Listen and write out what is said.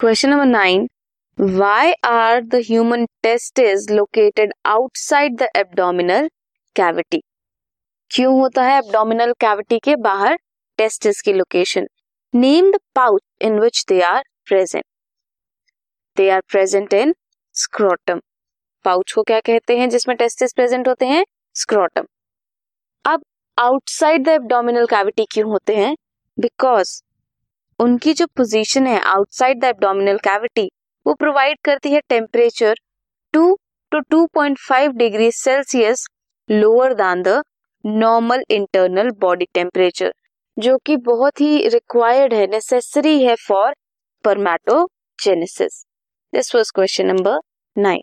Question number nine why are the human test is located outside the abdominal cavity क्यों होता है abdominal cavity के बाहर testis की location name the pouch in which they are present they are present in scrotum pouch को क्या कहते हैं जिसमें टेस्टिस प्रेजेंट होते हैं? स्क्रोटम अब आउटसाइड द एबडोमिनल कैविटी क्यों होते हैं? बिकॉज़ उनकी जो पोजीशन है आउटसाइड द एब्डोमिनल कैविटी वो प्रोवाइड करती है temperature two two two point five degree Celsius lower than the normal internal body temperature जो कि बहुत ही रिक्वायर्ड है नेसेसरी है for spermatogenesis this was question number nine